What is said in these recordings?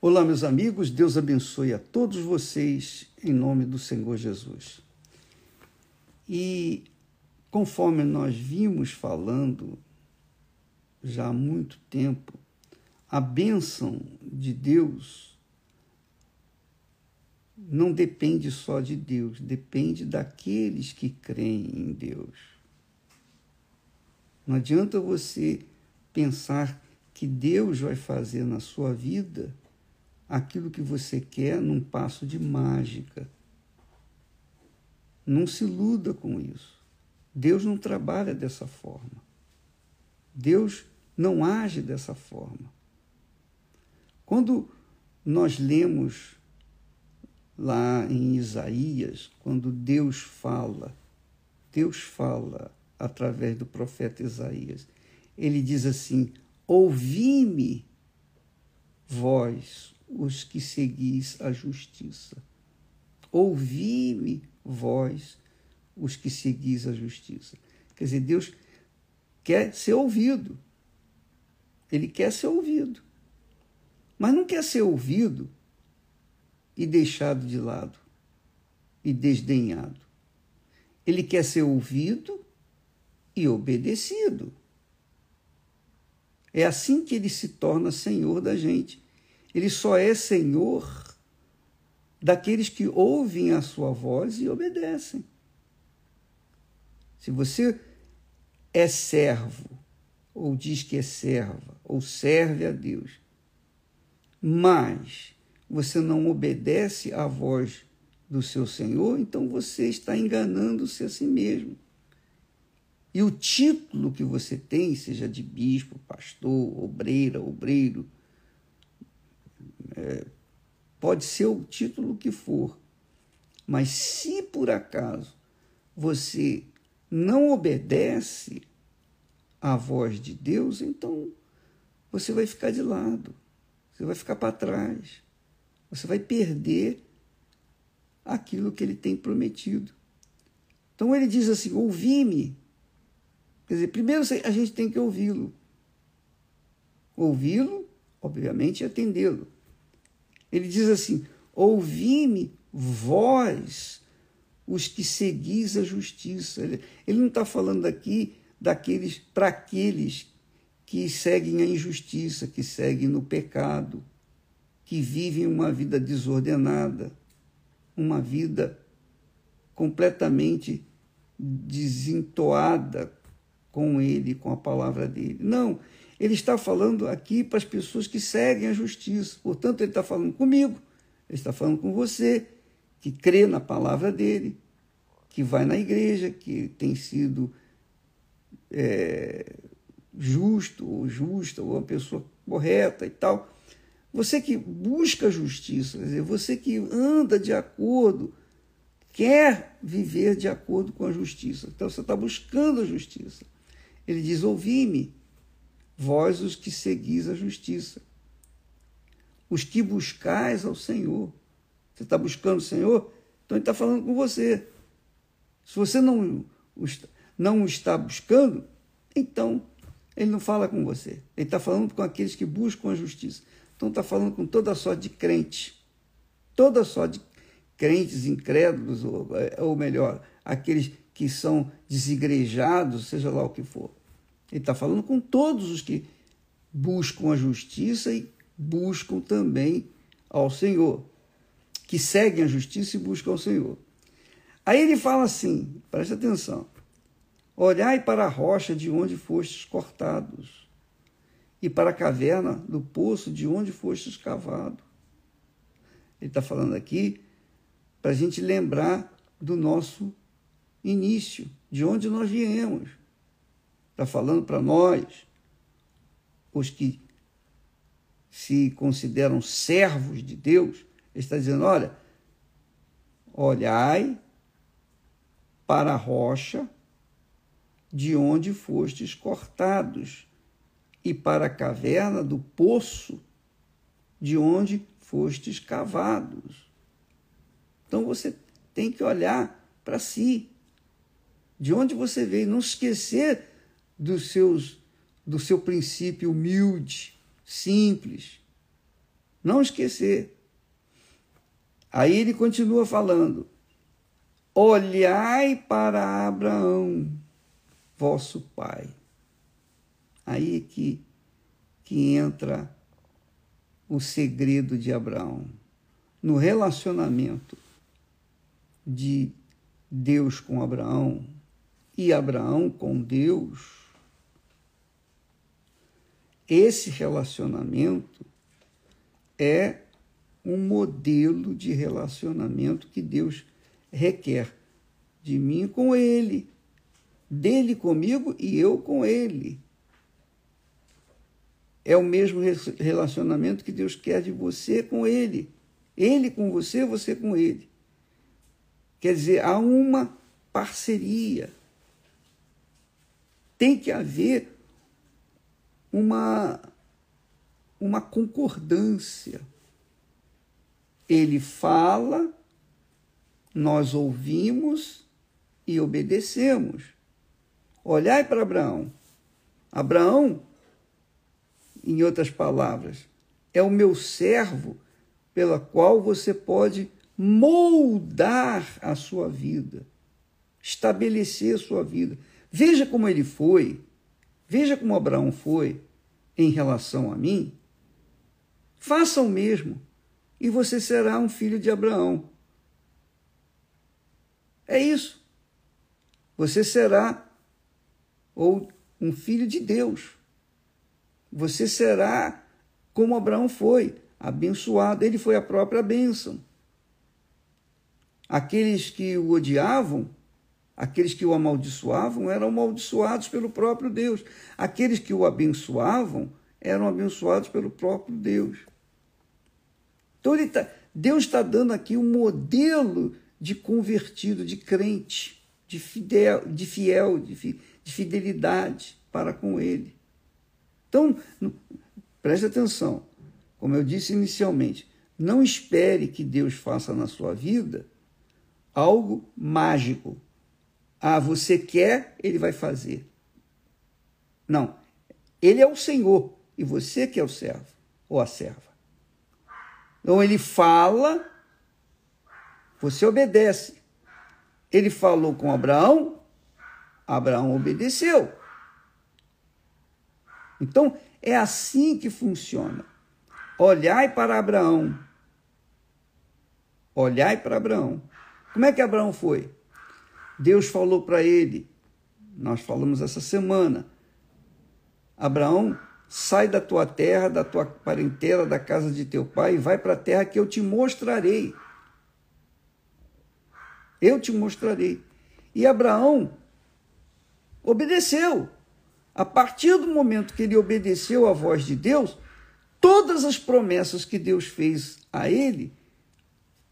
Olá, meus amigos, Deus abençoe a todos vocês em nome do Senhor Jesus. E conforme nós vimos falando já há muito tempo, a bênção de Deus não depende só de Deus, depende daqueles que creem em Deus. Não adianta você pensar que Deus vai fazer na sua vida aquilo que você quer num passo de mágica. Não se iluda com isso. Deus não trabalha dessa forma. Deus não age dessa forma. Quando nós lemos lá em Isaías, quando Deus fala, Deus fala através do profeta Isaías, ele diz assim: Ouvi-me, vós, os que seguis a justiça. Ouvi-me, vós, os que seguis a justiça. Quer dizer, Deus quer ser ouvido. Ele quer ser ouvido. Mas não quer ser ouvido e deixado de lado e desdenhado. Ele quer ser ouvido e obedecido. É assim que ele se torna senhor da gente. Ele só é senhor daqueles que ouvem a sua voz e obedecem. Se você é servo, ou diz que é serva, ou serve a Deus, mas você não obedece à voz do seu Senhor, então você está enganando-se a si mesmo. E o título que você tem, seja de bispo, pastor, obreira, obreiro, é, pode ser o título que for, mas se por acaso você não obedece à voz de Deus, então você vai ficar de lado, você vai ficar para trás, você vai perder aquilo que ele tem prometido. Então ele diz assim: ouvi-me. Quer dizer, primeiro a gente tem que ouvi-lo. Ouvi-lo, obviamente, e atendê-lo. Ele diz assim: ouvi-me, vós, os que seguis a justiça. Ele, não está falando aqui daqueles para aqueles que seguem a injustiça, que seguem no pecado, que vivem uma vida desordenada, uma vida completamente desentoada com ele, com a palavra dele. Não, ele está falando aqui para as pessoas que seguem a justiça. Portanto, ele está falando comigo, ele está falando com você, que crê na palavra dele, que vai na igreja, que tem sido é, justo ou justa, ou uma pessoa correta e tal. Você que busca justiça, dizer, você que anda de acordo, quer viver de acordo com a justiça. Então você está buscando a justiça. Ele diz: Ouvi-me, vós os que seguis a justiça, os que buscais ao Senhor. Você está buscando o Senhor? Então ele está falando com você. Se você não, não está buscando, então ele não fala com você. Ele está falando com aqueles que buscam a justiça. Então está falando com toda sorte de crente. Toda sorte de crentes incrédulos, ou, ou melhor, aqueles que são desigrejados, seja lá o que for. Ele está falando com todos os que buscam a justiça e buscam também ao Senhor, que seguem a justiça e buscam ao Senhor. Aí ele fala assim, presta atenção: olhai para a rocha de onde fostes cortados, e para a caverna do poço de onde fostes cavado. Ele está falando aqui para a gente lembrar do nosso início, de onde nós viemos está falando para nós, os que se consideram servos de Deus, ele está dizendo: olha, olhai para a rocha de onde fostes cortados, e para a caverna do poço de onde fostes cavados. Então você tem que olhar para si, de onde você veio, não esquecer dos seus, do seu princípio humilde, simples. Não esquecer. Aí ele continua falando: Olhai para Abraão, vosso pai. Aí é que, que entra o segredo de Abraão. No relacionamento de Deus com Abraão e Abraão com Deus, esse relacionamento é um modelo de relacionamento que Deus requer de mim com Ele, dele comigo e eu com Ele. É o mesmo relacionamento que Deus quer de você com Ele. Ele com você, você com Ele. Quer dizer, há uma parceria. Tem que haver uma, uma concordância. Ele fala, nós ouvimos e obedecemos. Olhai para Abraão. Abraão, em outras palavras, é o meu servo pela qual você pode moldar a sua vida, estabelecer a sua vida. Veja como ele foi, veja como Abraão foi em relação a mim. Faça o mesmo e você será um filho de Abraão. É isso. Você será ou um filho de Deus. Você será como Abraão foi, abençoado. Ele foi a própria bênção. Aqueles que o odiavam, aqueles que o amaldiçoavam, eram amaldiçoados pelo próprio Deus. Aqueles que o abençoavam eram abençoados pelo próprio Deus. Então tá, Deus está dando aqui um modelo de convertido, de crente, de, fidel, de fiel, de, fi, de fidelidade para com Ele. Então, preste atenção, como eu disse inicialmente, não espere que Deus faça na sua vida algo mágico. Ah, você quer, ele vai fazer. Não. Ele é o Senhor e você que é o servo ou a serva. Então ele fala, você obedece. Ele falou com Abraão, Abraão obedeceu. Então é assim que funciona. Olhai para Abraão. Olhai para Abraão. Como é que Abraão foi? Deus falou para ele, nós falamos essa semana, Abraão Sai da tua terra, da tua parentela, da casa de teu pai e vai para a terra que eu te mostrarei. Eu te mostrarei. E Abraão obedeceu. A partir do momento que ele obedeceu à voz de Deus, todas as promessas que Deus fez a ele,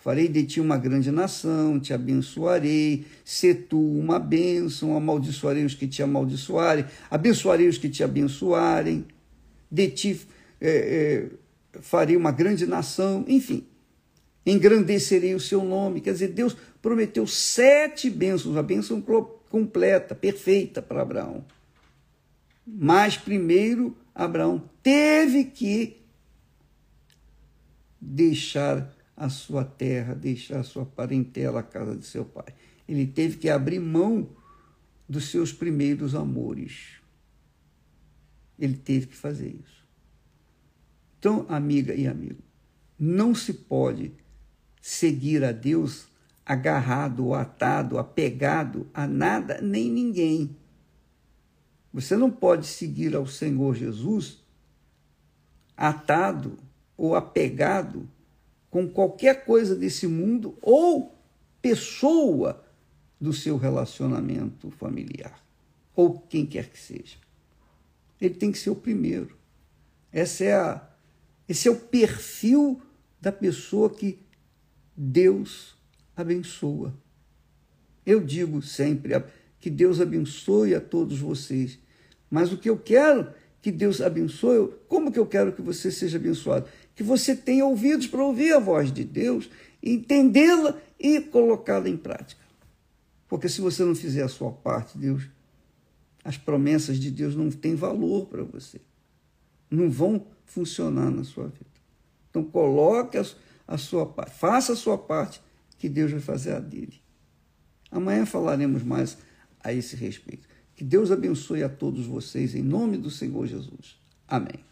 farei de ti uma grande nação, te abençoarei, se tu uma bênção, amaldiçoarei os que te amaldiçoarem, abençoarei os que te abençoarem de ti é, é, farei uma grande nação, enfim, engrandecerei o seu nome. Quer dizer, Deus prometeu sete bênçãos, a bênção completa, perfeita para Abraão. Mas primeiro, Abraão teve que deixar a sua terra, deixar a sua parentela, a casa de seu pai. Ele teve que abrir mão dos seus primeiros amores. Ele teve que fazer isso. Então, amiga e amigo, não se pode seguir a Deus agarrado atado, apegado a nada nem ninguém. Você não pode seguir ao Senhor Jesus atado ou apegado com qualquer coisa desse mundo ou pessoa do seu relacionamento familiar, ou quem quer que seja ele tem que ser o primeiro. Essa é a, esse é o perfil da pessoa que Deus abençoa. Eu digo sempre que Deus abençoe a todos vocês, mas o que eu quero que Deus abençoe, como que eu quero que você seja abençoado? Que você tenha ouvidos para ouvir a voz de Deus, entendê-la e colocá-la em prática. Porque se você não fizer a sua parte, Deus as promessas de Deus não têm valor para você. Não vão funcionar na sua vida. Então coloque a, a sua parte, faça a sua parte, que Deus vai fazer a dele. Amanhã falaremos mais a esse respeito. Que Deus abençoe a todos vocês em nome do Senhor Jesus. Amém.